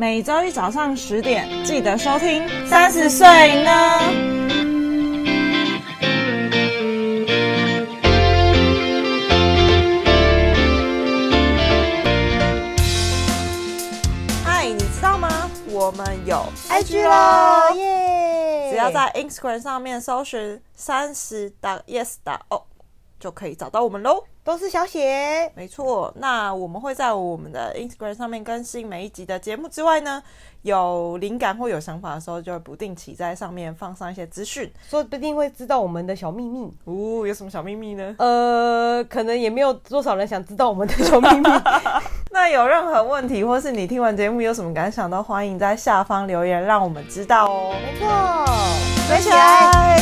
每周一早上十点记得收听。三十岁呢？嗨，你知道吗？我们有 IG 咯，耶！只要在 Instagram 上面搜寻三十 yes o 就可以找到我们喽。都是小写，没错。那我们会在我们的 Instagram 上面更新每一集的节目之外呢，有灵感或有想法的时候，就会不定期在上面放上一些资讯，说不定会知道我们的小秘密。哦，有什么小秘密呢？呃，可能也没有多少人想知道我们的小秘密。那有任何问题，或是你听完节目有什么感想，都欢迎在下方留言，让我们知道哦。没错，追起来！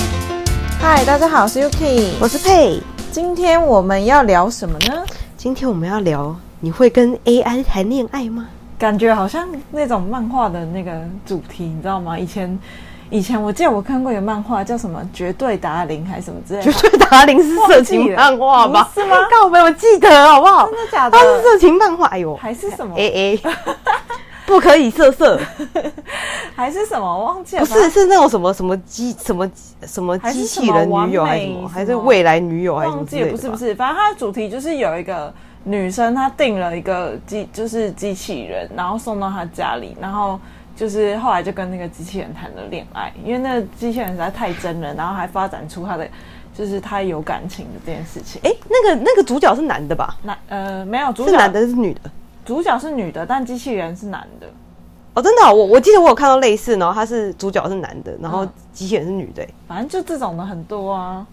嗨，大家好，我是 Yuki，我是佩。今天我们要聊什么呢？今天我们要聊，你会跟 AI 谈恋爱吗？感觉好像那种漫画的那个主题，你知道吗？以前，以前我记得我看过一个漫画，叫什么《绝对达林》还是什么之类的。绝对达林是色情漫画吧？是吗？告白，我记得好不好？真的假的？它是色情漫画。哎呦，还是什么 AA？不可以色色，还是什么？我忘记了。不是，是那种什么什么机什么什么机器人女友还是什么？还是未来女友还是什么？忘记了，不是不是，反正它的主题就是有一个女生，她订了一个机，就是机器人，然后送到她家里，然后就是后来就跟那个机器人谈了恋爱，因为那个机器人实在太真了，然后还发展出他的就是他有感情的这件事情。哎，那个那个主角是男的吧？男呃没有，主角是男的，是女的。主角是女的，但机器人是男的。哦，真的、哦，我我记得我有看到类似，然后他是主角是男的，然后机器人是女的。反正就这种的很多啊。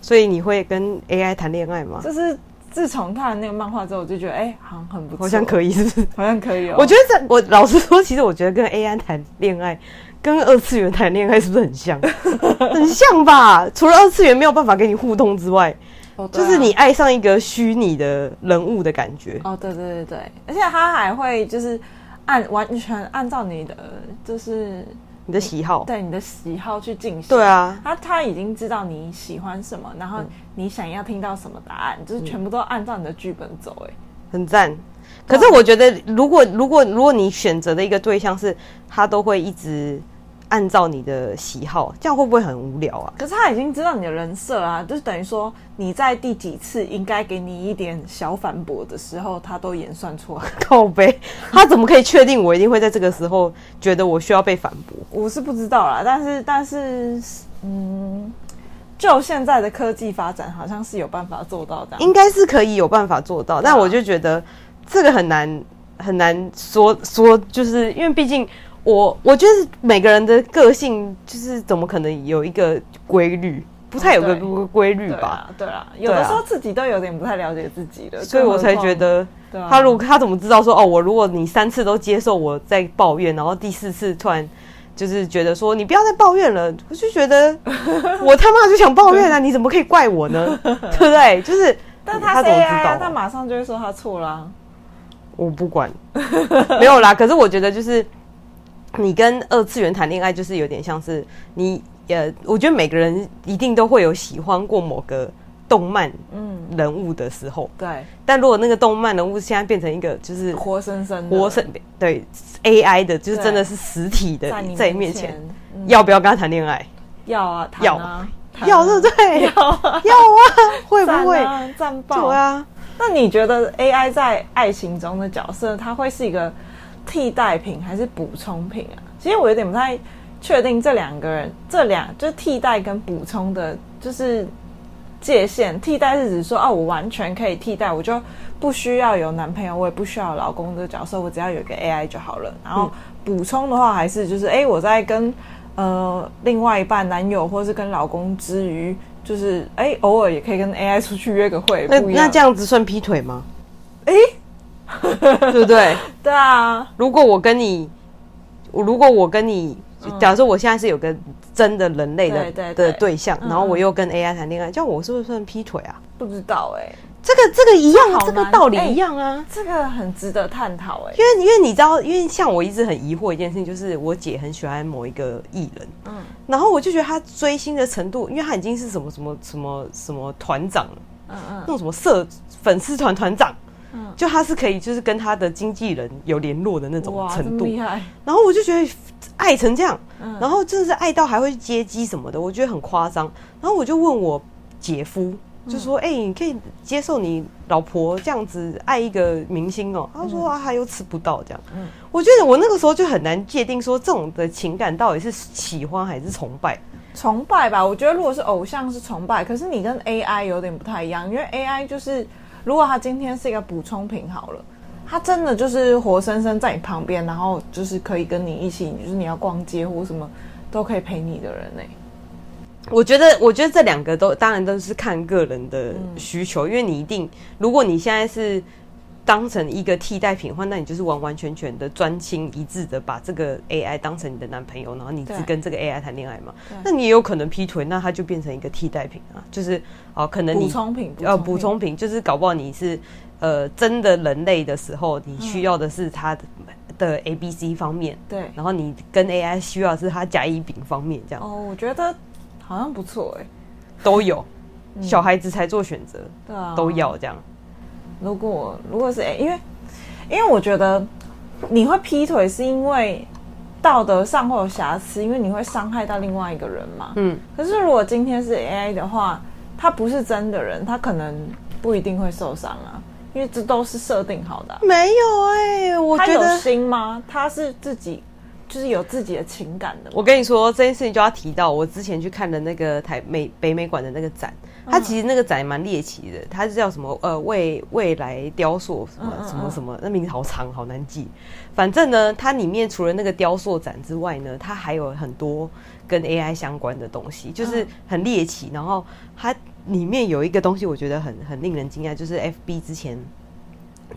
所以你会跟 AI 谈恋爱吗？就是自从看了那个漫画之后，我就觉得哎、欸，好像很不错，好像可以，是不是？好像可以哦。我觉得这，我老实说，其实我觉得跟 AI 谈恋爱，跟二次元谈恋爱是不是很像？很像吧？除了二次元没有办法跟你互动之外。Oh, 啊、就是你爱上一个虚拟的人物的感觉哦，oh, 对对对对，而且他还会就是按完全按照你的就是你的喜好，对你的喜好去进行。对啊，他他已经知道你喜欢什么，然后你想要听到什么答案，嗯、就是全部都按照你的剧本走，哎，很赞。可是我觉得，如果如果如果你选择的一个对象是他，都会一直。按照你的喜好，这样会不会很无聊啊？可是他已经知道你的人设啊，就是等于说你在第几次应该给你一点小反驳的时候，他都演算出来。靠背，他怎么可以确定我一定会在这个时候觉得我需要被反驳？我是不知道啦，但是但是，嗯，就现在的科技发展，好像是有办法做到的，应该是可以有办法做到，但我就觉得这个很难很难说说，就是因为毕竟。我我觉得每个人的个性就是怎么可能有一个规律，不太有个规律吧？对啊，有的时候自己都有点不太了解自己了，所以我才觉得，他如果他怎么知道说哦，我如果你三次都接受我在抱怨，然后第四次突然就是觉得说你不要再抱怨了，我就觉得我他妈就想抱怨啊，你怎么可以怪我呢？对不对？就是，但他怎么知道？他马上就会说他错了。我不管，没有啦。可是我觉得就是。你跟二次元谈恋爱，就是有点像是你，呃，我觉得每个人一定都会有喜欢过某个动漫嗯人物的时候，对。但如果那个动漫人物现在变成一个就是活生生、活生对 AI 的，就是真的是实体的在你面前，要不要跟他谈恋爱？要啊，要，要对不对？要啊，要啊，会不会赞爆？对啊。那你觉得 AI 在爱情中的角色，它会是一个？替代品还是补充品啊？其实我有点不太确定这两个人，这两就是替代跟补充的，就是界限。替代是指说，哦，我完全可以替代，我就不需要有男朋友，我也不需要老公的角色，我只要有一个 AI 就好了。然后补充的话，还是就是，哎，我在跟呃另外一半男友或是跟老公之余，就是哎偶尔也可以跟 AI 出去约个会。那那这样子算劈腿吗？哎。对不对？对啊。如果我跟你，如果我跟你，假如说我现在是有个真的人类的的对象，然后我又跟 AI 谈恋爱，这样我是不是算劈腿啊？不知道哎、欸，这个这个一样，这，这个道理一样啊，这个很值得探讨哎、欸。因为因为你知道，因为像我一直很疑惑一件事情，就是我姐很喜欢某一个艺人，嗯，然后我就觉得他追星的程度，因为他已经是什么什么什么什么团长了，嗯嗯，那种什么社粉丝团团长。嗯，就他是可以就是跟他的经纪人有联络的那种程度，厉害。然后我就觉得爱成这样，嗯、然后真的是爱到还会接机什么的，我觉得很夸张。然后我就问我姐夫。就说：“哎、欸，你可以接受你老婆这样子爱一个明星哦、喔？”他说：“啊，他又吃不到这样。”嗯，我觉得我那个时候就很难界定说这种的情感到底是喜欢还是崇拜。崇拜吧，我觉得如果是偶像是崇拜，可是你跟 AI 有点不太一样，因为 AI 就是如果他今天是一个补充品好了，他真的就是活生生在你旁边，然后就是可以跟你一起，就是你要逛街或什么都可以陪你的人呢、我觉得，我觉得这两个都当然都是看个人的需求，因为你一定，如果你现在是当成一个替代品的话，那你就是完完全全的专心一致的把这个 AI 当成你的男朋友，然后你只跟这个 AI 谈恋爱嘛？那你也有可能劈腿，那它就变成一个替代品啊，就是哦，可能你补充品，呃，补充品。就是搞不好你是呃真的人类的时候，你需要的是它的、嗯、的 A B C 方面，对，然后你跟 AI 需要的是它甲乙丙方面这样。哦，我觉得。好像不错哎、欸，都有，小孩子才做选择，对啊，都要这样。如果如果是哎，因为因为我觉得你会劈腿是因为道德上会有瑕疵，因为你会伤害到另外一个人嘛。嗯。可是如果今天是 AI 的话，他不是真的人，他可能不一定会受伤啊，因为这都是设定好的、啊。没有哎、欸，我觉得心吗？他是自己。就是有自己的情感的。我跟你说这件事情，就要提到我之前去看的那个台美北美馆的那个展，它其实那个展蛮猎奇的，它是叫什么呃未未来雕塑什么什么什么，那名字好长好难记。反正呢，它里面除了那个雕塑展之外呢，它还有很多跟 AI 相关的东西，就是很猎奇。然后它里面有一个东西，我觉得很很令人惊讶，就是 FB 之前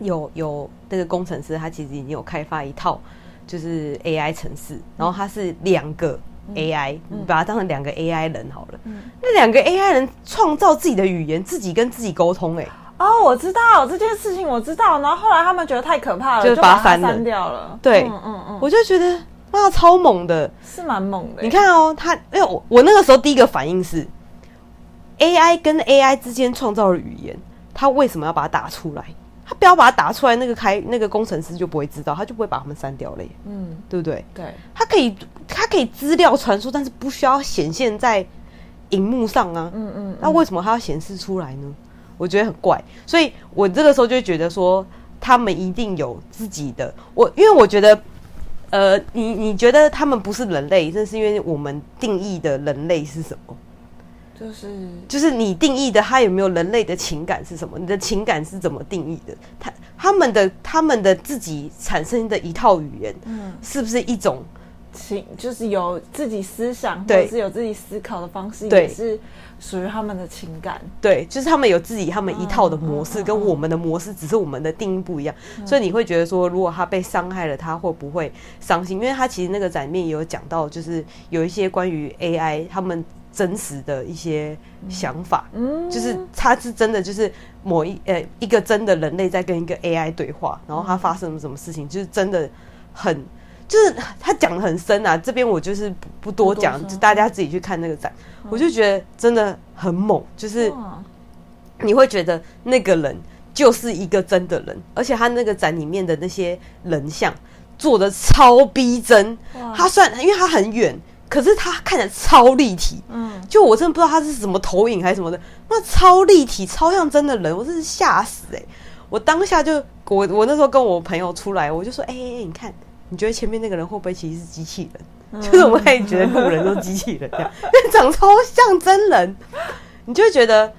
有有那个工程师，他其实已经有开发一套。就是 AI 城市，然后它是两个 AI，你把它当成两个 AI 人好了。那两个 AI 人创造自己的语言，自己跟自己沟通。哎，哦，我知道这件事情，我知道。然后后来他们觉得太可怕了，就把它删掉了。对，嗯嗯嗯，我就觉得哇，超猛的，是蛮猛的。你看哦，他，因为我我那个时候第一个反应是，AI 跟 AI 之间创造了语言，他为什么要把它打出来？他不要把它打出来，那个开那个工程师就不会知道，他就不会把他们删掉了耶。嗯，对不对？对，他可以，他可以资料传输，但是不需要显现在荧幕上啊。嗯，嗯嗯，那为什么它要显示出来呢？我觉得很怪，所以我这个时候就觉得说，他们一定有自己的。我因为我觉得，呃，你你觉得他们不是人类，这是因为我们定义的人类是什么？就是就是你定义的他有没有人类的情感是什么？你的情感是怎么定义的？他他们的他们的自己产生的一套语言，嗯，是不是一种情？就是有自己思想，对，或者是有自己思考的方式，也是属于他们的情感。对，就是他们有自己他们一套的模式，跟我们的模式只是我们的定义不一样。所以你会觉得说，如果他被伤害了，他会不会伤心？因为他其实那个展面也有讲到，就是有一些关于 AI 他们。真实的一些想法，嗯，就是他是真的，就是某一呃一个真的人类在跟一个 AI 对话，然后他发生了什么事情，就是真的很，就是他讲的很深啊。这边我就是不不多讲，就大家自己去看那个展，我就觉得真的很猛，就是你会觉得那个人就是一个真的人，而且他那个展里面的那些人像做的超逼真，他算因为他很远。可是他看起来超立体，嗯，就我真的不知道他是什么投影还是什么的，那超立体，超像真的人，我真是吓死哎、欸！我当下就我我那时候跟我朋友出来，我就说，哎、欸、哎，你看，你觉得前面那个人会不会其实是机器人？嗯、就是我也觉得路人都机器人这样，长超像真人，你就会觉得，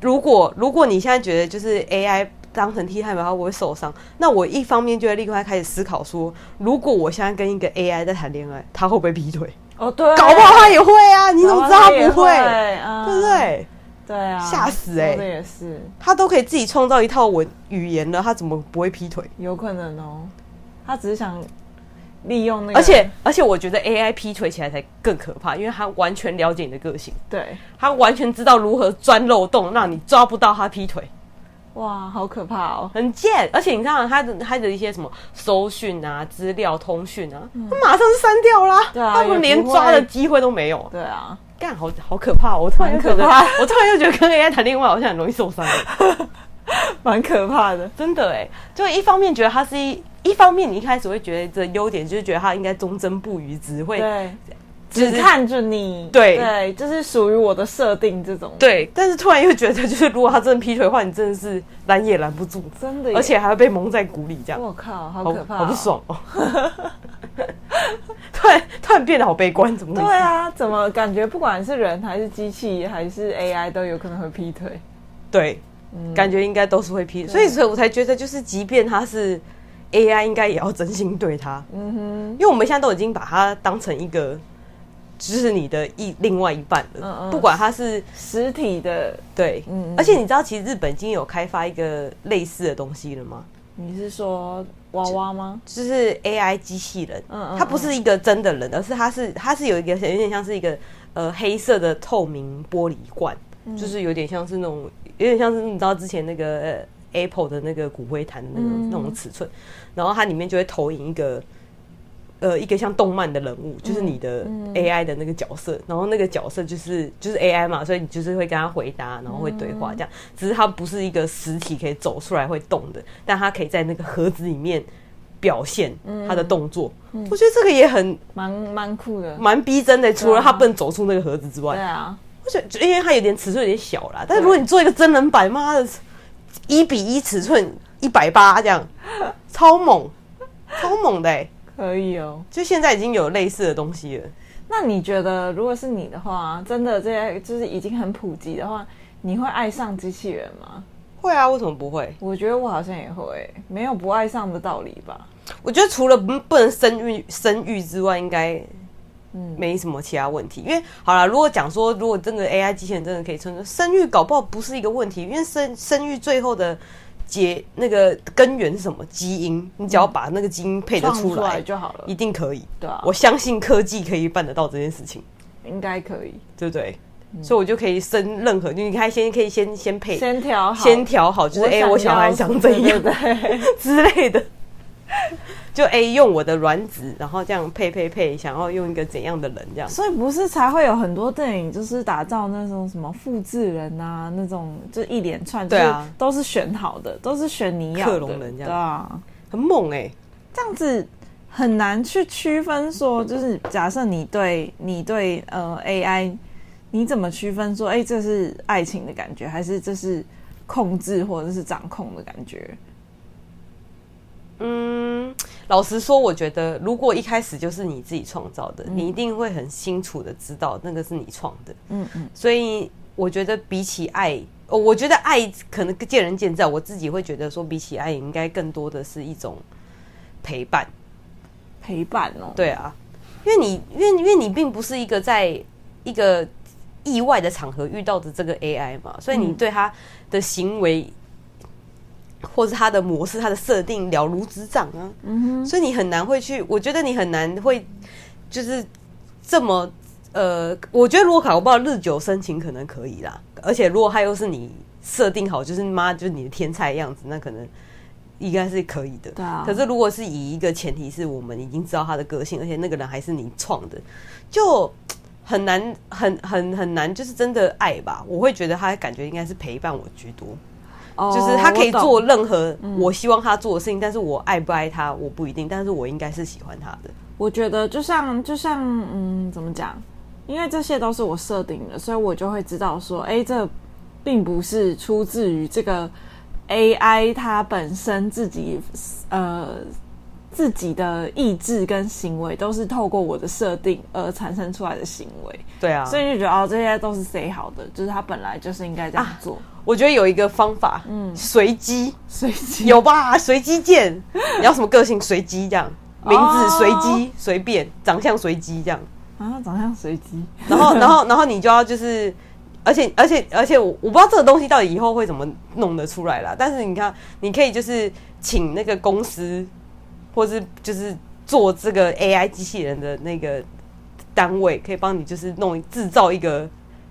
如果如果你现在觉得就是 AI 当成替代品，它会不会受伤？那我一方面就会立刻开始思考说，如果我现在跟一个 AI 在谈恋爱，他会不会劈腿？哦，对，搞不好他也会啊！你怎么知道他不会？嗯、对不对？对啊，吓死哎、欸！这也是，他都可以自己创造一套文语言了，他怎么不会劈腿？有可能哦，他只是想利用那个，而且而且，我觉得 AI 劈腿起来才更可怕，因为他完全了解你的个性，对，他完全知道如何钻漏洞，让你抓不到他劈腿。哇，好可怕哦，很贱！而且你知道他的他的一些什么搜讯啊、资料通讯啊，嗯、他马上就删掉啦。对啊，他们连抓的机会都没有。对啊，干好好可怕！我突然觉得，我突然又觉得跟 AI 谈恋爱好像很容易受伤。蛮可怕的，真的哎。就一方面觉得他是一，一方面你一开始会觉得这优点，就是觉得他应该忠贞不渝，只会，只看着你，对对，就是属于我的设定这种。对，但是突然又觉得，就是如果他真的劈腿的话，你真的是拦也拦不住，真的，而且还会被蒙在鼓里这样。我靠，好可怕，好不爽哦。突然突然变得好悲观，怎么？对啊，怎么感觉不管是人还是机器还是 AI 都有可能会劈腿？对，嗯、感觉应该都是会劈腿，所以所以我才觉得，就是即便他是 AI，应该也要真心对他。嗯哼，因为我们现在都已经把它当成一个，就是你的一另外一半了。嗯嗯，不管它是实体的，对，嗯，嗯，而且你知道，其实日本已经有开发一个类似的东西了吗？你是说？娃娃吗？就，就是 AI 机器人，嗯，嗯，它不是一个真的人，而是它是它是有一个有点像是一个呃黑色的透明玻璃罐，嗯，就是有点像是那种有点像是你知道之前那个 Apple 的那个骨灰坛的那种，嗯，那种尺寸，然后它里面就会投影一个。呃，一个像动漫的人物，就是你的 AI 的那个角色，嗯、然后那个角色就是就是 AI 嘛，所以你就是会跟他回答，然后会对话这样。只是它不是一个实体可以走出来会动的，但它可以在那个盒子里面表现它的动作。嗯、我觉得这个也很蛮蛮酷的，蛮逼真的。除了它不能走出那个盒子之外，对啊，我觉得因为它有点尺寸有点小啦。但是如果你做一个真人版，妈的，一比一尺寸一百八这样，超猛，超猛的哎、欸。可以哦，就现在已经有类似的东西了。那你觉得，如果是你的话，真的这些就是已经很普及的话，你会爱上机器人吗？会啊，为什么不会？我觉得我好像也会，没有不爱上的道理吧。我觉得除了不不能生育生育之外，应该嗯没什么其他问题。因为好了，如果讲说，如果真的 AI 机器人真的可以生生育，搞不好不是一个问题，因为生生育最后的。结那个根源是什么？基因，你只要把那个基因配得出来，就好了，一定可以。对啊，我相信科技可以办得到这件事情，应该可以，对不对？嗯、所以我就可以生任何，你看先可以先先配，先调好，先调好，就是哎，我小孩想怎样的 之类的。就 A 用我的卵子，然后这样配配配，想要用一个怎样的人这样？所以不是才会有很多电影，就是打造那种什么复制人啊，那种就一连串，对啊，都是选好的，都是选你要的克隆人这样，对啊，很猛哎、欸，这样子很难去区分说，就是假设你对你对呃 AI，你怎么区分说，哎、欸，这是爱情的感觉，还是这是控制或者是掌控的感觉？嗯，老实说，我觉得如果一开始就是你自己创造的，嗯、你一定会很清楚的知道那个是你创的。嗯嗯，所以我觉得比起爱，哦，我觉得爱可能见仁见智。我自己会觉得说，比起爱，应该更多的是一种陪伴。陪伴哦，对啊，因为你，因为因为你并不是一个在一个意外的场合遇到的这个 AI 嘛，所以你对他的行为。或是它的模式、它的设定了如指掌啊，嗯哼，所以你很难会去，我觉得你很难会就是这么呃，我觉得如果考不到日久生情可能可以啦，而且如果他又是你设定好，就是妈就是你的天菜样子，那可能应该是可以的。对啊。可是如果是以一个前提是我们已经知道他的个性，而且那个人还是你创的，就很难很很很难，就是真的爱吧？我会觉得他感觉应该是陪伴我居多。就是他可以做任何我希望他做的事情，但是我爱不爱他我不一定，但是我应该是喜欢他的。我觉得就像就像嗯，怎么讲？因为这些都是我设定的，所以我就会知道说，哎，这并不是出自于这个 AI 它本身自己呃自己的意志跟行为，都是透过我的设定而产生出来的行为。对啊，所以就觉得哦，这些都是 say 好的，就是他本来就是应该这样做。啊我觉得有一个方法，嗯，随机，随机有吧？随机见，你要什么个性？随机这样，名字随机，随便，长相随机这样啊，长相随机。然后，然后，然后你就要就是，而且，而且，而且，我我不知道这个东西到底以后会怎么弄得出来啦。但是你看，你可以就是请那个公司，或是就是做这个 AI 机器人的那个单位，可以帮你就是弄制造一个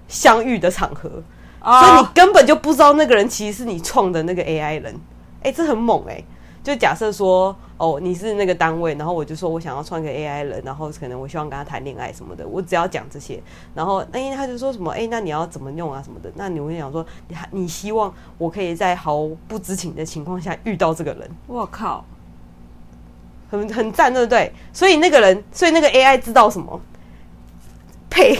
相遇的场合。所以你根本就不知道那个人其实是你创的那个 AI 人，哎、欸，这很猛哎、欸！就假设说，哦，你是那个单位，然后我就说我想要创一个 AI 人，然后可能我希望跟他谈恋爱什么的，我只要讲这些，然后哎，他就说什么，哎，那你要怎么用啊什么的？那你会想说，你你希望我可以在毫不知情的情况下遇到这个人？我靠，很很赞，对不对？所以那个人，所以那个 AI 知道什么？呸！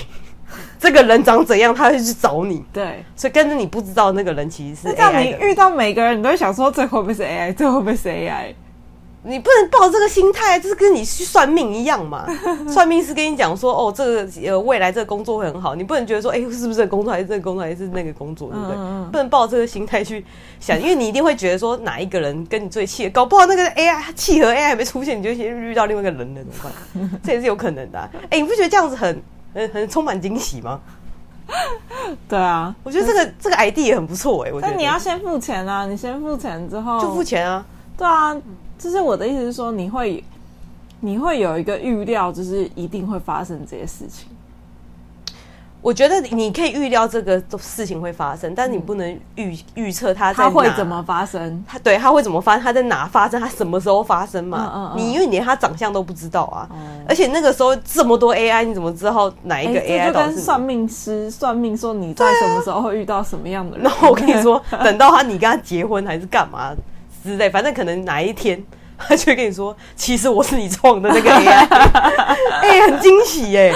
这个人长怎样，他会去找你。对，所以跟着你不知道那个人其实是。这样你遇到每个人，你都会想说，这会不会是 AI？这会不会是 AI？你不能抱这个心态，就是跟你去算命一样嘛。算命是跟你讲说，哦，这个呃未来这个工作会很好，你不能觉得说，哎，是不是这个工作，还是这个工作，还是那个工作，对不对？嗯嗯不能抱这个心态去想，因为你一定会觉得说，哪一个人跟你最契合，搞不好那个 AI 契合 AI 还没出现，你就先遇到另外一个人了，怎么办？这也是有可能的啊。哎，你不觉得这样子很？很很充满惊喜吗？对啊，我觉得这个这个 ID 也很不错哎、欸。但你要先付钱啊，你先付钱之后就付钱啊。对啊，就是我的意思是说，你会你会有一个预料，就是一定会发生这些事情。我觉得你可以预料这个事情会发生，但是你不能预预测它它会怎么发生。它对它会怎么发生？它在哪发生？它什么时候发生嘛？嗯嗯嗯，你因为你连它长相都不知道啊，嗯、而且那个时候这么多 AI，你怎么知道哪一个 AI？欸、就跟算命师算命说你在什么时候会遇到什么样的人？然后我跟你说，等到他你跟他结婚还是干嘛之类，反正可能哪一天。他就会跟你说，其实我是你创的那个 AI，哎、欸，很惊喜哎！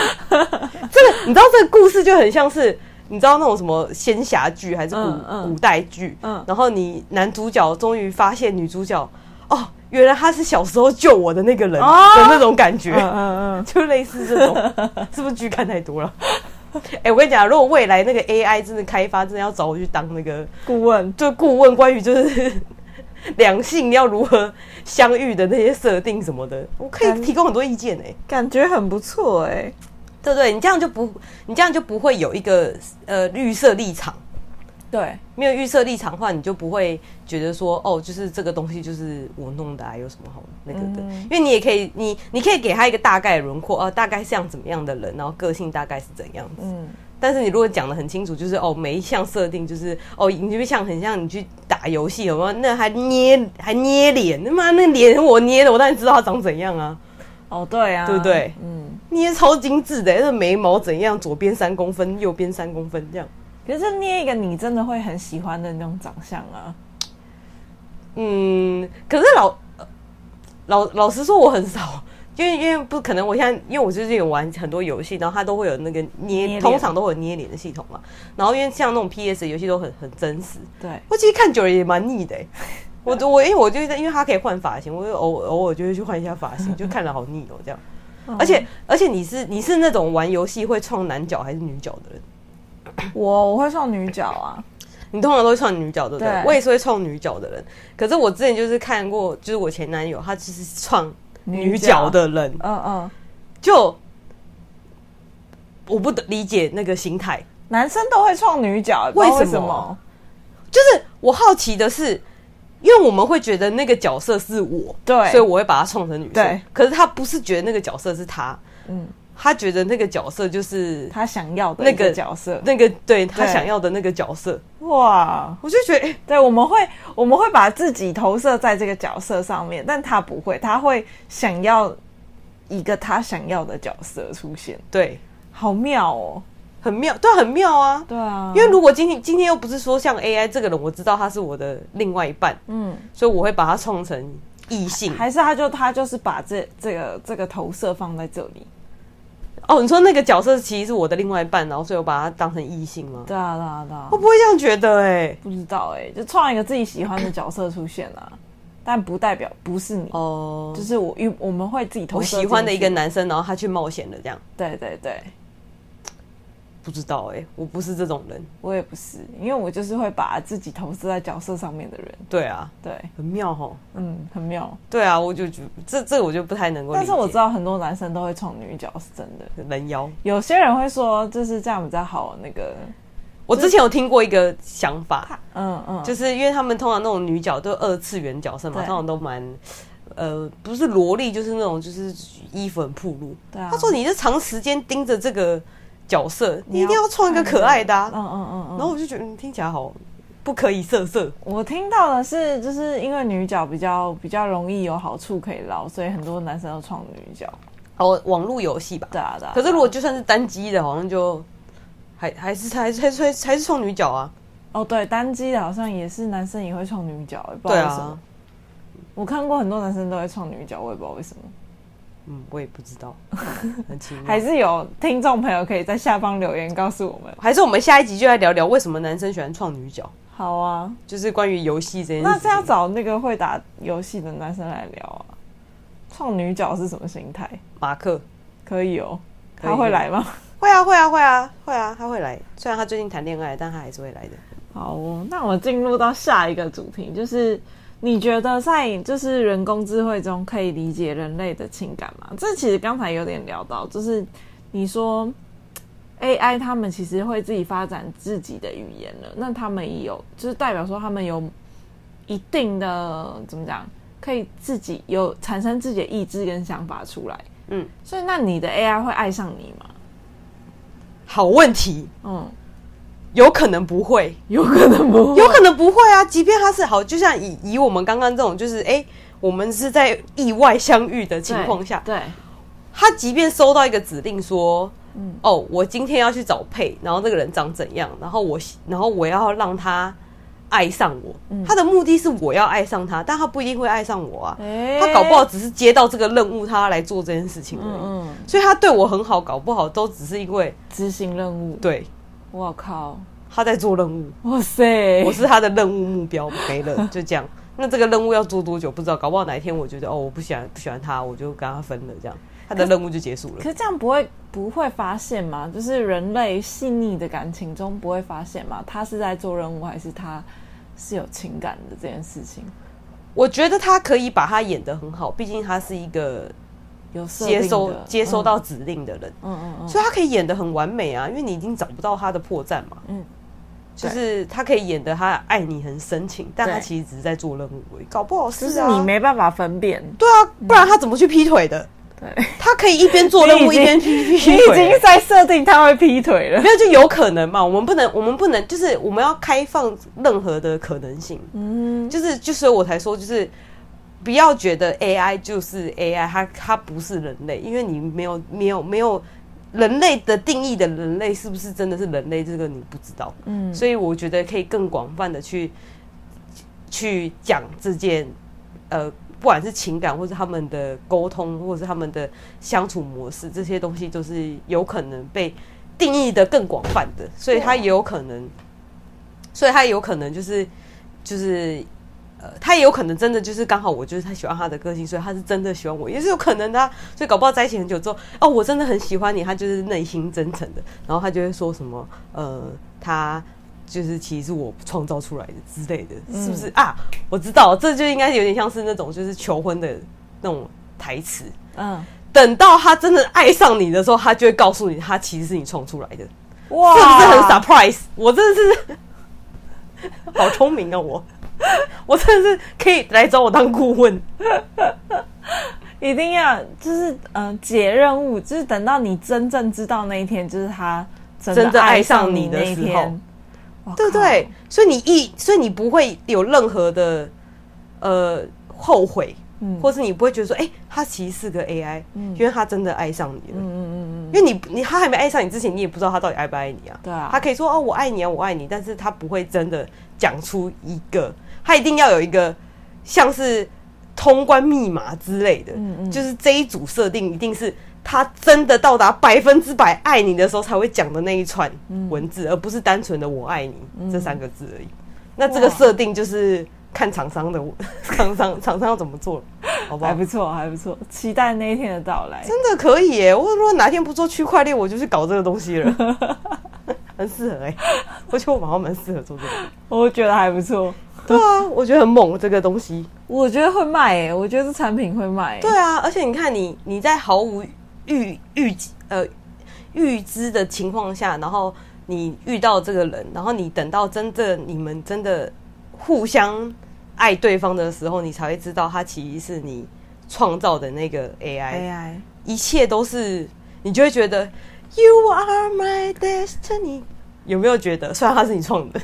这个你知道这个故事就很像是你知道那种什么仙侠剧还是古、嗯嗯、古代剧，嗯，然后你男主角终于发现女主角哦，原来他是小时候救我的那个人的那种感觉，嗯嗯，嗯。就类似这种，是不是剧看太多了？哎、欸，我跟你讲，如果未来那个 AI 真的开发，真的要找我去当那个顾问，就顾问，关于就是。两性要如何相遇的那些设定什么的，我可以提供很多意见哎、欸，感觉很不错哎、欸，对不对？你这样就不，你这样就不会有一个呃预设立场，对，没有预设立场的话，你就不会觉得说哦，就是这个东西就是我弄的，啊，有什么好那个的？嗯、因为你也可以，你你可以给他一个大概轮廓，哦、呃，大概像怎么样的人，然后个性大概是怎样子，嗯。但是你如果讲的很清楚，就是哦，每一项设定就是哦，你就像很像你去打游戏，有没有？那还捏还捏脸，他妈那脸我捏的，我当然知道他长怎样啊。哦，对啊，对不对？嗯，捏超精致的，那眉毛怎样？左边三公分，右边三公分这样。可是捏一个你真的会很喜欢的那种长相啊。嗯，可是老老老实说，我很少。因为因为不可能，我现在因为我最近有玩很多游戏，然后它都会有那个捏，捏通常都会有捏脸的系统嘛。然后因为像那种 PS 游戏都很很真实，对我其实看久了也蛮腻的、欸。我我因为我就因为它可以换发型，我就偶偶尔就会去换一下发型，就看了好腻哦、喔、这样。而且而且你是你是那种玩游戏会创男角还是女角的人？我我会创女角啊，你通常都会创女角对不对？我也是会创女角的人。可是我之前就是看过，就是我前男友他其实创。女角的人，嗯嗯，就我不得理解那个心态。男生都会创女角，为什么？就是我好奇的是，因为我们会觉得那个角色是我，对，所以我会把他创成女生。对，可是他不是觉得那个角色是他，嗯，他觉得那个角色就是他想要的那个角色，那个对他想要的那个角色。哇，我就觉得，对，我们会我们会把自己投射在这个角色上面，但他不会，他会想要一个他想要的角色出现。对，好妙哦，很妙，对，很妙啊，对啊。因为如果今天今天又不是说像 AI 这个人，我知道他是我的另外一半，嗯，所以我会把他创成异性，还是他就他就是把这这个这个投射放在这里。哦，你说那个角色其实是我的另外一半，然后所以我把它当成异性吗？对啊，对啊，对啊。我不会这样觉得？哎，不知道哎，就创一个自己喜欢的角色出现啊，但不代表不是你哦，就是我，我们会自己投射。我喜欢的一个男生，然后他去冒险了，这样。对对对。不知道哎、欸，我不是这种人，我也不是，因为我就是会把自己投射在角色上面的人。对啊，对，很妙哈，嗯，很妙。对啊，我就觉得这这我就不太能够。但是我知道很多男生都会创女角，是真的。人妖，有些人会说就是这样比较好。那个，我之前有听过一个想法，嗯嗯，就是因为他们通常那种女角都二次元角色嘛，对通常都蛮呃，不是萝莉，就是那种就是衣服很暴露。对啊，他说你是长时间盯着这个。角色，你一定要创一个可爱的，啊，嗯嗯嗯，然后我就觉得听起来好不可以色色。我听到的是，就是因为女角比较比较容易有好处可以捞，所以很多男生都创女角。哦，网络游戏吧。对啊，对啊。可是如果就算是单机的，好像就还还是还是还是还是创女角啊。哦，对，单机的好像也是男生也会创女角，不知道为什么。啊、我看过很多男生都会创女角，我也不知道为什么。嗯，我也不知道，很奇怪。还是有听众朋友可以在下方留言告诉我们。还是我们下一集就来聊聊为什么男生喜欢创女角？好啊，就是关于游戏这件事。那这样找那个会打游戏的男生来聊啊。创女角是什么心态？马克可以哦，他会来吗？会啊，会啊，会啊，会啊，他会来。虽然他最近谈恋爱，但他还是会来的。好哦，那我们进入到下一个主题，就是你觉得在就是人工智慧中可以理解人类的情感吗？这其实刚才有点聊到，就是你说 AI 他们其实会自己发展自己的语言了，那他们也有，就是代表说他们有一定的怎么讲，可以自己有产生自己的意志跟想法出来。嗯，所以那你的 AI 会爱上你吗？好问题，嗯。有可能不会，有可能不会，有可能不会啊！即便他是好，就像以以我们刚刚这种，就是哎、欸，我们是在意外相遇的情况下，对，他即便收到一个指令说，嗯，哦，我今天要去找配，然后这个人长怎样，然后我，然后我要让他爱上我，嗯、他的目的是我要爱上他，但他不一定会爱上我啊，欸、他搞不好只是接到这个任务，他来做这件事情而已，嗯，嗯，所以他对我很好，搞不好都只是因为执行任务，对。我靠，他在做任务。哇塞，我是他的任务目标，没了，就这样。那这个任务要做多久？不知道，搞不好哪一天我觉得哦，我不喜欢不喜欢他，我就跟他分了，这样他的任务就结束了。可是这样不会不会发现吗？就是人类细腻的感情中不会发现吗？他是在做任务，还是他是有情感的这件事情？我觉得他可以把他演得很好，毕竟他是一个。有接收接收到指令的人，嗯嗯嗯，所以他可以演的很完美啊，因为你已经找不到他的破绽嘛，嗯，就是他可以演的他爱你很深情，但他其实只是在做任务而已，搞不好是你没办法分辨，对啊，不然他怎么去劈腿的？对，他可以一边做任务 一边劈劈腿，你已经在设定他会劈腿了，没有就有可能嘛？我们不能，我们不能，就是我们要开放任何的可能性，嗯，就是就是我才说就是。不要觉得 AI 就是 AI，它它不是人类，因为你没有没有没有人类的定义的人类是不是真的是人类，这个你不知道。嗯，所以我觉得可以更广泛的去去讲这件，呃，不管是情感，或是他们的沟通，或者是他们的相处模式，这些东西都是有可能被定义的更广泛的，所以它也有可能，所以它有可能就是就是。他也有可能真的就是刚好我就是他喜欢他的个性，所以他是真的喜欢我，也是有可能的啊。所以搞不好在一起很久之后，哦，我真的很喜欢你，他就是内心真诚的，然后他就会说什么，呃，他就是其实是我创造出来的之类的，是不是啊？我知道，这就应该有点像是那种就是求婚的那种台词。嗯，等到他真的爱上你的时候，他就会告诉你，他其实是你创出来的。哇，是不是很 surprise？我真的是 好聪明啊，我。我真的是可以来找我当顾问，一定要就是嗯、呃、解任务，就是等到你真正知道那一天，就是他真的爱上你的时候，对不对？所以你一，所以你不会有任何的呃后悔，嗯，或是你不会觉得说，哎、欸，他其实是个 AI，嗯，因为他真的爱上你了，嗯嗯嗯嗯，因为你你他还没爱上你之前，你也不知道他到底爱不爱你啊，对啊，他可以说哦我爱你啊我爱你，但是他不会真的讲出一个。他一定要有一个像是通关密码之类的，嗯嗯，就是这一组设定一定是他真的到达百分之百爱你的时候才会讲的那一串文字，而不是单纯的“我爱你”这三个字而已。那这个设定就是看厂商的，厂商厂商要怎么做，好？还不错，还不错，期待那一天的到来。真的可以耶！我如果哪天不做区块链，我就去搞这个东西了，很适合哎。我觉得我马上蛮适合做这个，我觉得还不错。对啊，我觉得很猛这个东西，我觉得会卖诶，我觉得这产品会卖。对啊，而且你看你你在毫无预预呃预知的情况下，然后你遇到这个人，然后你等到真正你们真的互相爱对方的时候，你才会知道他其实是你创造的那个 AI。AI 一切都是你就会觉得 You are my destiny，有没有觉得？虽然他是你创的。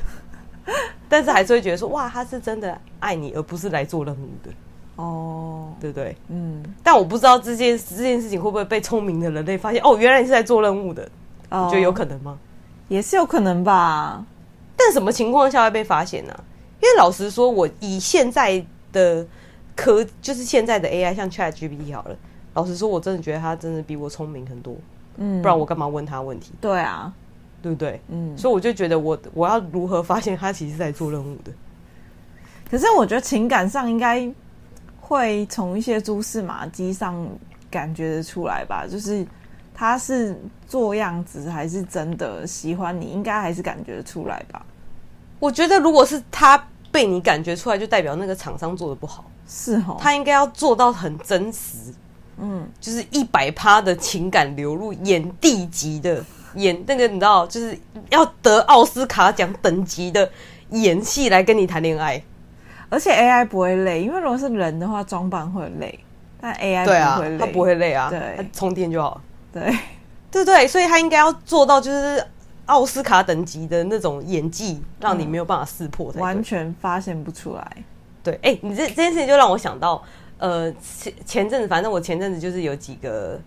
但是还是会觉得说，哇，他是真的爱你，而不是来做任务的。哦，对不对？嗯，但我不知道这件这件事情会不会被聪明的人类发现？哦，原来你是在做任务的，哦、你觉得有可能吗？也是有可能吧。但什么情况下会被发现呢、啊？因为老实说，我以现在的科，就是现在的 AI，像 ChatGPT 好了，老实说，我真的觉得他真的比我聪明很多。嗯，不然我干嘛问他问题？对啊，对不对？嗯，所以我就觉得我我要如何发现他其实是在做任务的？可是我觉得情感上应该。会从一些蛛丝马迹上感觉得出来吧，就是他是做样子还是真的喜欢你，应该还是感觉得出来吧。我觉得如果是他被你感觉出来，就代表那个厂商做的不好。是哦，他应该要做到很真实，嗯，就是一百趴的情感流入，演地级的演那个，你知道，就是要得奥斯卡奖等级的演戏来跟你谈恋爱。而且 AI 不会累，因为如果是人的话，装扮会累，但 AI 对啊，不会累，它不会累啊，对，它充电就好。对，对对，所以他应该要做到就是奥斯卡等级的那种演技，让你没有办法识破，完全发现不出来。对，哎、欸，你这这件事情就让我想到，呃，前前阵子，反正我前阵子就是有几个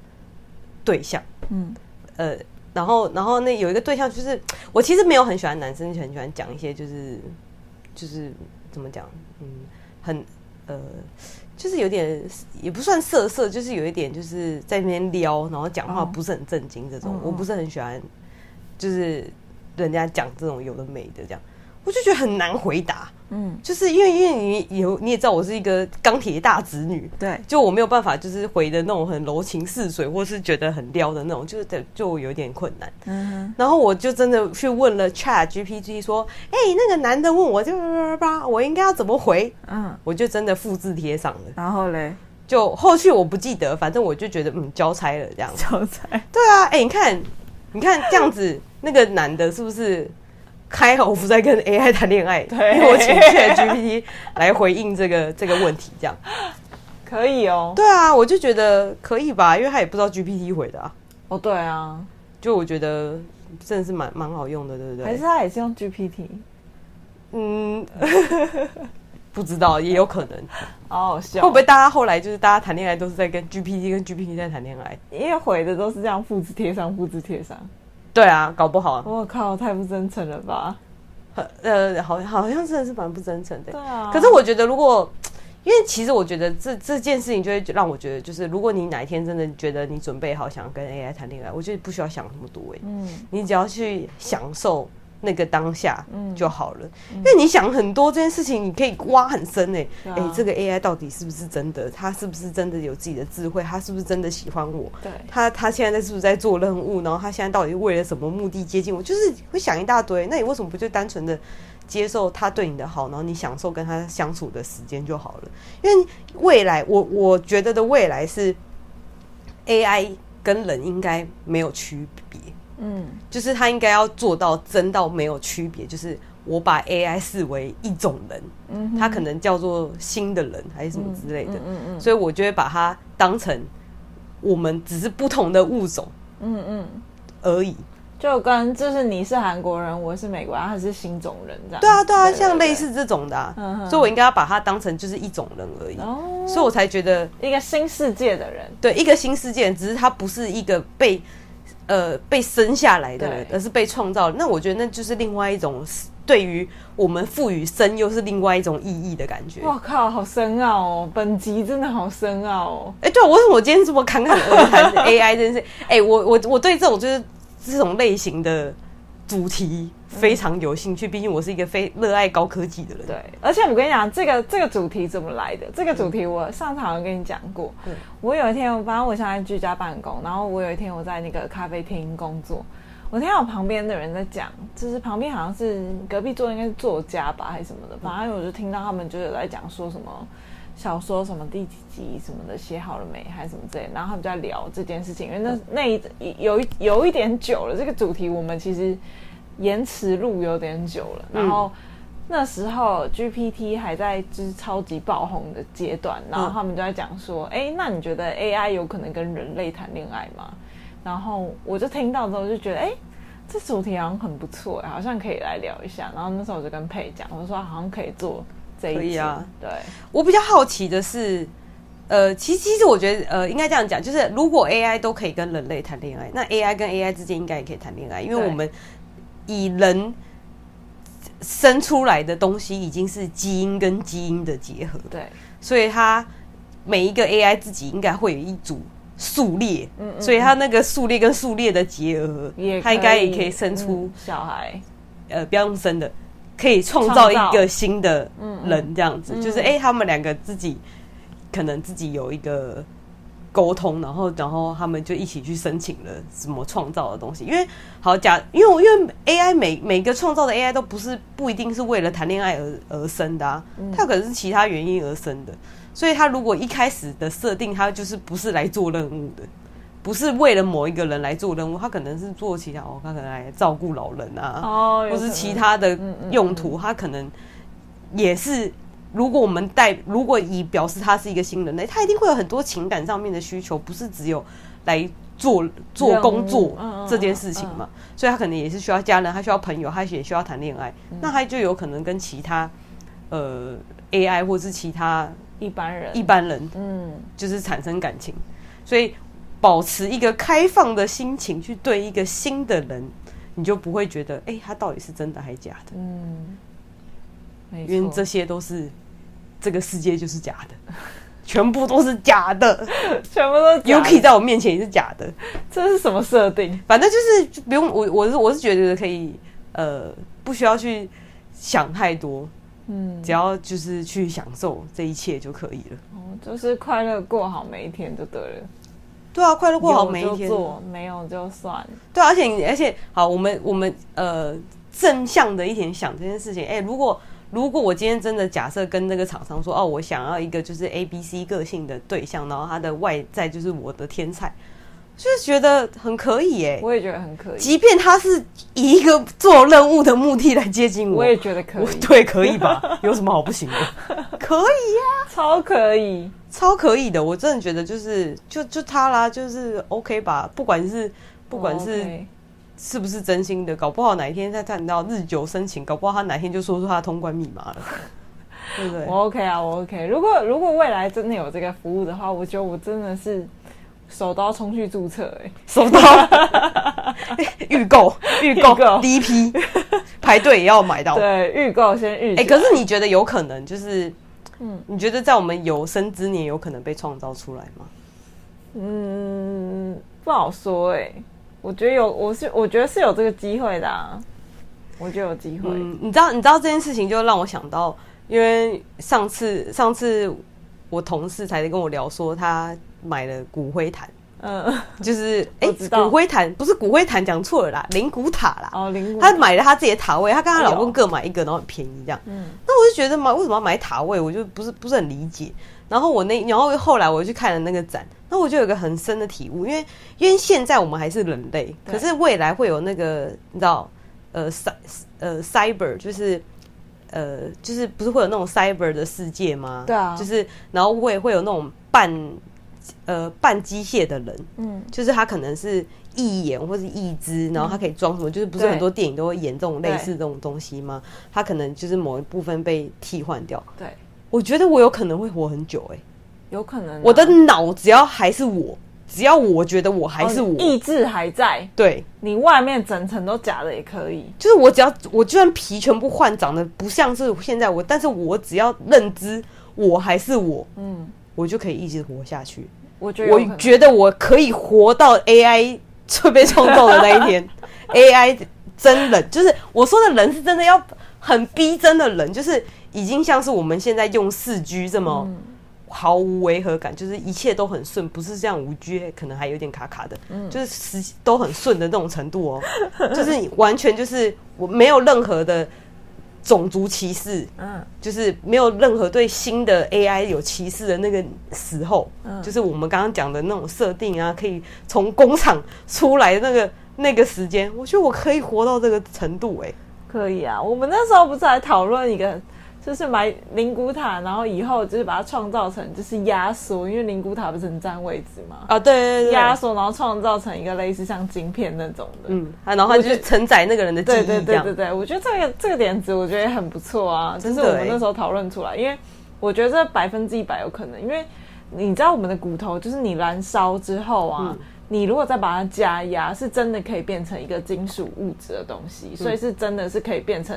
对象，嗯，呃，然后然后那有一个对象就是我其实没有很喜欢男生，就很喜欢讲一些就是就是。怎么讲？嗯，很呃，就是有点也不算色色，就是有一点就是在那边撩，然后讲话不是很正经这种，哦、我不是很喜欢，就是人家讲这种有的没的这样。我就觉得很难回答，嗯，就是因为因为你有你也知道我是一个钢铁大直女，对，就我没有办法就是回的那种很柔情似水，或是觉得很撩的那种，就是就有点困难。嗯，然后我就真的去问了 Chat GPT 说，哎、欸，那个男的问我就叭叭叭，我应该要怎么回？嗯，我就真的复制贴上了。然后嘞，就后续我不记得，反正我就觉得嗯，交差了这样。交差。对啊，哎、欸，你看，你看这样子，那个男的是不是？开好不在跟 AI 谈恋爱，对，我请 ChatGPT 来回应这个这个问题，这样可以哦。对啊，我就觉得可以吧，因为他也不知道 GPT 回的啊。哦，对啊，就我觉得真的是蛮蛮好用的，对不对？还是他也是用 GPT？嗯，不知道，也有可能。好好笑，会不会大家后来就是大家谈恋爱都是在跟 GPT 跟 GPT 在谈恋爱？因为回的都是这样复制贴上，复制贴上。对啊，搞不好。我靠，太不真诚了吧？呃，好，好像真的是蛮不真诚的。对啊。可是我觉得，如果因为其实我觉得这这件事情就会让我觉得，就是如果你哪一天真的觉得你准备好想跟 AI 谈恋爱，我觉得不需要想那么多哎。嗯。你只要去享受。那个当下就好了，嗯、因为你想很多这件事情，你可以挖很深诶、欸，哎、嗯欸，这个 AI 到底是不是真的？他是不是真的有自己的智慧？他是不是真的喜欢我？对，他他现在在是不是在做任务？然后他现在到底为了什么目的接近我？就是会想一大堆。那你为什么不就单纯的接受他对你的好，然后你享受跟他相处的时间就好了？因为未来，我我觉得的未来是 AI 跟人应该没有区别。嗯，就是他应该要做到真到没有区别，就是我把 AI 视为一种人，嗯，他可能叫做新的人还是什么之类的，嗯嗯，嗯嗯，所以我就会把它当成我们只是不同的物种，嗯嗯。而已，就跟就是你是韩国人，我是美国人，他是新种人这样，对啊对啊，像类似这种的，啊，嗯，所以我应该要把它当成就是一种人而已，哦，所以我才觉得一个新世界的人，对，一个新世界，只是他不是一个被。呃，被生下来的人，而是被创造。那我觉得那就是另外一种对于我们赋予生，又是另外一种意义的感觉。哇靠，好深奥哦！本集真的好深奥哦。哎、欸，对，为什么我今天这么侃侃而谈 AI 这件事？哎、欸，我我我对这种就是这种类型的主题。非常有兴趣，毕竟我是一个非热爱高科技的人。对，而且我跟你讲，这个这个主题怎么来的？这个主题我上次好像跟你讲过。对，我有一天，反正我现在居家办公，然后我有一天我在那个咖啡厅工作，我听到我旁边的人在讲，就是旁边好像是隔壁桌应该是作家吧，还是什么的，反正我就听到他们就是在讲说什么小说什么第几集什么的写好了没，还是什么之类的，然后他们就在聊这件事情，因为那那一有一有一点久了，这个主题我们其实。延迟录有点久了，然后那时候 GPT 还在就是超级爆红的阶段，然后他们就在讲说，哎、欸，那你觉得 AI 有可能跟人类谈恋爱吗？然后我就听到之后就觉得，哎、欸，这主题好像很不错，好像可以来聊一下。然后那时候我就跟佩讲，我说好像可以做这一集。啊。对，我比较好奇的是，呃，其实其实我觉得，呃，应该这样讲，就是如果 AI 都可以跟人类谈恋爱，那 AI 跟 AI 之间应该也可以谈恋爱，因为我们以人生出来的东西已经是基因跟基因的结合，对，所以它每一个 AI 自己应该会有一组。数列，嗯，嗯，所以它那个数列跟数列的结合，它应该也可以生出小孩，呃，不要用生的，可以创造一个新的人，这样子，就是哎，他们两个自己可能自己有一个沟通，然后然后他们就一起去申请了什么创造的东西，因为好假，因为因为 AI 每每个创造的 AI 都不是不一定是为了谈恋爱而而生的啊，它可能是其他原因而生的。所以他如果一开始的设定，他就是不是来做任务的，不是为了某一个人来做任务，他可能是做其他哦，他可能来照顾老人啊，哦，或是其他的用途，他可能也是。如果我们带，如果以表示他是一个新人类，他一定会有很多情感上面的需求，不是只有来做做工作这件事情嘛？所以他可能也是需要家人，他需要朋友，他也需要谈恋爱，那他就有可能跟其他呃 AI 或是其他。一般人，一般人，嗯，就是产生感情，所以保持一个开放的心情去对一个新的人，你就不会觉得，哎、欸，他到底是真的还是假的？嗯，因为这些都是这个世界就是假的，全部都是假的，全部都 Yuki 在我面前也是假的，这是什么设定？反正就是不用我，我是我是觉得可以，呃，不需要去想太多。嗯，只要就是去享受这一切就可以了。哦，就是快乐过好每一天就对了。对啊，快乐过好每一天，做没有就算。对啊，而且而且好，我们我们呃正向的一点想这件事情。哎、欸，如果如果我今天真的假设跟那个厂商说，哦，我想要一个就是 A B C 个性的对象，然后他的外在就是我的天菜。就是觉得很可以耶，我也觉得很可以。即便他是以一个做任务的目的来接近我，我也觉得可以。对，可以吧？有什么好不行的？可以呀，超可以，超可以的。我真的觉得就是就就他啦，就是 OK 吧。不管是不管是是不是真心的，搞不好哪一天再看到日久生情，搞不好他哪天就说出他的通关密码了，对不对？我 OK 啊，我 OK。如果如果未来真的有这个服务的话，我觉得我真的是。手刀冲去注册，哎，手刀 预购预购第一批排队也要买到，对，预购先预。哎，可是你觉得有可能就是，嗯，你觉得在我们有生之年有可能被创造出来吗？嗯，不好说哎，我觉得有，我是我觉得是有这个机会的啊，我觉得有机会。嗯，你知道你知道这件事情就让我想到，因为上次上次我同事才跟我聊说他。买了骨灰坛，嗯，就是 哎，骨灰坛不是骨灰坛，讲错了啦，灵骨塔啦。哦，灵骨塔。他买了她自己的塔位，她跟她老公各买一个，然后很便宜这样。嗯，那我就觉得嘛，为什么要买塔位？我就不是不是很理解。然后我那，然后后来我去看了那个展，那我就有个很深的体悟，因为因为现在我们还是人类，可是未来会有那个你知道，呃，cy 呃，cyber 就是呃，就是不是会有那种 cyber 的世界吗？对啊，就是然后会会有那种半。呃，半机械的人，嗯，就是他可能是义眼或是义肢，然后他可以装什么？就是不是很多电影都会演这种类似这种东西吗？他可能就是某一部分被替换掉。对，我觉得我有可能会活很久，欸，哎，有可能。我的脑只要还是我，只要我觉得我还是我，意志还在，对，你外面整层都假的也可以。就是我只要我就算皮全部换，长得不像是现在我，但是我只要认知我还是我，嗯。我就可以一直活下去。我觉得，我觉得我可以活到 AI 就被创造的那一天。AI 真人，就是我说的人是真的要很逼真的人，就是已经像是我们现在用四 G 这么毫无违和感，就是一切都很顺，不是像五 G 可能还有点卡卡的，就是实都很顺的那种程度哦。就是你完全就是我没有任何的。种族歧视，嗯，就是没有任何对新的 AI 有歧视的那个时候，嗯，就是我们刚刚讲的那种设定啊，可以从工厂出来的那个那个时间，我觉得我可以活到这个程度，欸，哎，可以啊。我们那时候不是还讨论一个就是买灵骨塔，然后以后就是把它创造成就是压缩，因为灵骨塔不是很占位置嘛？啊，对对对，压缩然后创造成一个类似像晶片那种的，嗯，啊然后它就承载那个人的记忆，对对对对对，我觉得这个这个点子我觉得也很不错啊，就是我们那时候讨论出来，因为我觉得这百分之一百有可能，因为你知道我们的骨头就是你燃烧之后啊。嗯你如果再把它加压，是真的可以变成一个金属物质的东西，嗯、所以是真的是可以变成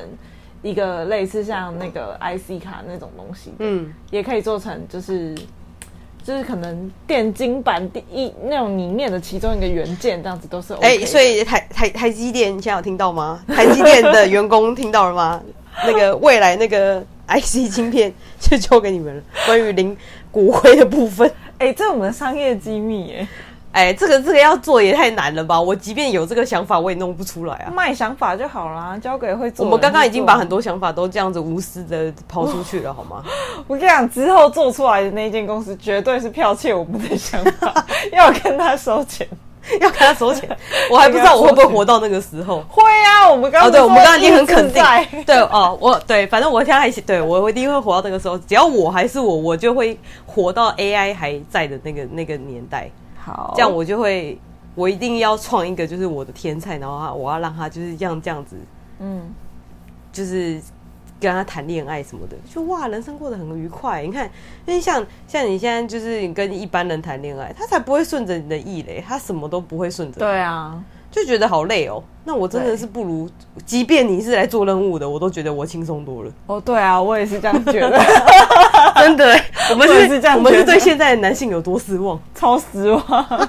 一个类似像那个 IC 卡那种东西，嗯，也可以做成就是就是可能电晶板第一那种里面的其中一个元件，这样子都是 OK。哎、欸，所以台台台积电现在有听到吗？台积电的员工听到了吗？那个未来那个 IC 晶片就交给你们了。关于零骨灰的部分，哎、欸，这是我们的商业机密哎。哎，这个这个要做也太难了吧！我即便有这个想法，我也弄不出来啊。卖想法就好啦，交给会做。我们刚刚已经把很多想法都这样子无私的抛出去了，好吗？我跟你讲，之后做出来的那间公司绝对是剽窃我们的想法，要跟他收钱，要跟他收钱。我还不知道我会不会活到那个时候。会啊，我们刚刚、哦、对，我们刚刚已经很肯定。对哦，我对，反正我现在对我我一定会活到那个时候。只要我还是我，我就会活到 AI 还在的那个那个年代。好，这样我就会，我一定要创一个，就是我的天菜，然后我要让他就是这样这样子，嗯，就是跟他谈恋爱什么的，就哇，人生过得很愉快。你看，因为像像你现在就是你跟一般人谈恋爱，他才不会顺着你的意嘞，他什么都不会顺着。对啊，就觉得好累哦。那我真的是不如，即便你是来做任务的，我都觉得我轻松多了。哦，对啊，我也是这样觉得。真的，我们是，是这样，我们是对现在的男性有多失望，超失望。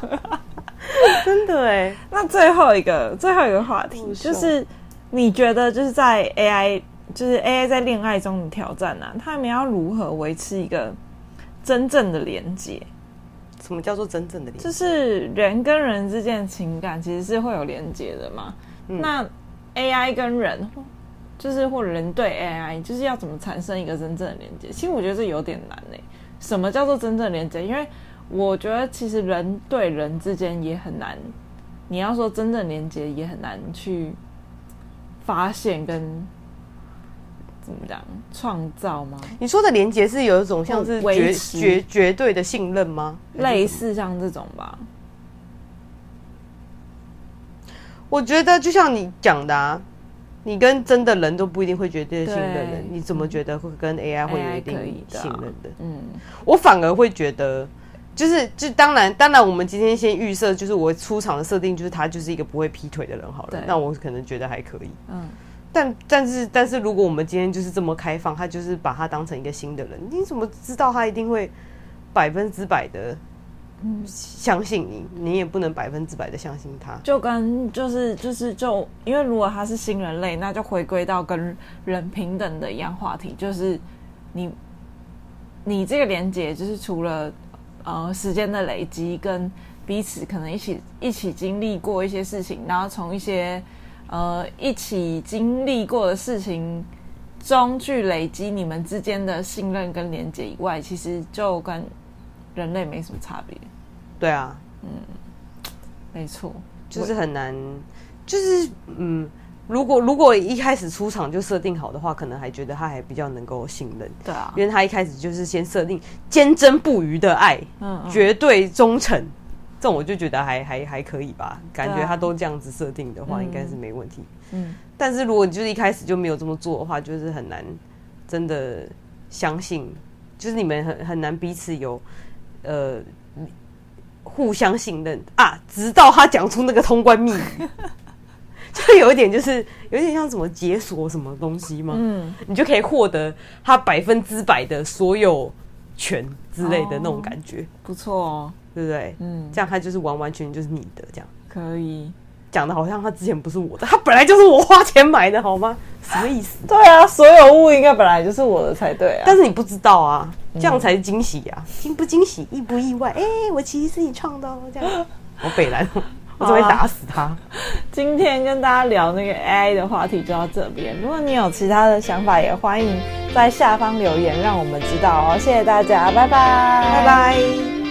真的哎，那最后一个最后一个话题就是，你觉得就是在 AI 就是 AI 在恋爱中的挑战啊，他们要如何维持一个真正的连接？什么叫做真正的连接？就是人跟人之间的情感其实是会有连接的嘛。嗯、那 AI 跟人。就是或者人对 AI，就是要怎么产生一个真正的连接？其实我觉得这有点难诶。什么叫做真正连接？因为我觉得其实人对人之间也很难。你要说真正连接，也很难去发现跟怎么讲创造吗？你说的连接是有一种像是绝绝绝对的信任吗？类似像这种吧。我觉得就像你讲的啊。你跟真的人都不一定会绝对信任的人，你怎么觉得会跟 AI 会有一定信任的？嗯，我反而会觉得，就是就当然当然，我们今天先预设，就是我出场的设定就是他就是一个不会劈腿的人好了，那我可能觉得还可以。嗯，但但是但是如果我们今天就是这么开放，他就是把他当成一个新的人，你怎么知道他一定会百分之百的？嗯，相信你，你也不能百分之百的相信他。就跟就是就是就，因为如果他是新人类，那就回归到跟人平等的一样话题，就是你你这个连接，就是除了呃时间的累积，跟彼此可能一起一起经历过一些事情，然后从一些呃一起经历过的事情中去累积你们之间的信任跟连接以外，其实就跟。人类没什么差别，对啊，嗯，没错，就是很难，就是嗯，如果如果一开始出场就设定好的话，可能还觉得他还比较能够信任，对啊，因为他一开始就是先设定坚贞不渝的爱，嗯，嗯，绝对忠诚，这种我就觉得还还还可以吧，感觉他都这样子设定的话，应该是没问题，嗯，但是如果就是一开始就没有这么做的话，就是很难真的相信，就是你们很很难彼此有。呃，互相信任啊，直到他讲出那个通关密语，就有一点就是有点像什么解锁什么东西嘛，嗯，你就可以获得他百分之百的所有权之类的那种感觉，不错哦，对不对？嗯，这样他就是完完全全就是你的，这样。可以。讲的好像他之前不是我的，他本来就是我花钱买的，好吗？什么意思？对啊，所有物应该本来就是我的才对啊。但是你不知道啊，这样才是惊喜啊！惊不惊喜，意不意外？哎、欸，我其实是你创的哦，这样。我北兰，我准备打死他、啊。今天跟大家聊那个 AI 的话题就到这边。如果你有其他的想法，也欢迎在下方留言，让我们知道哦。谢谢大家，拜拜，拜拜。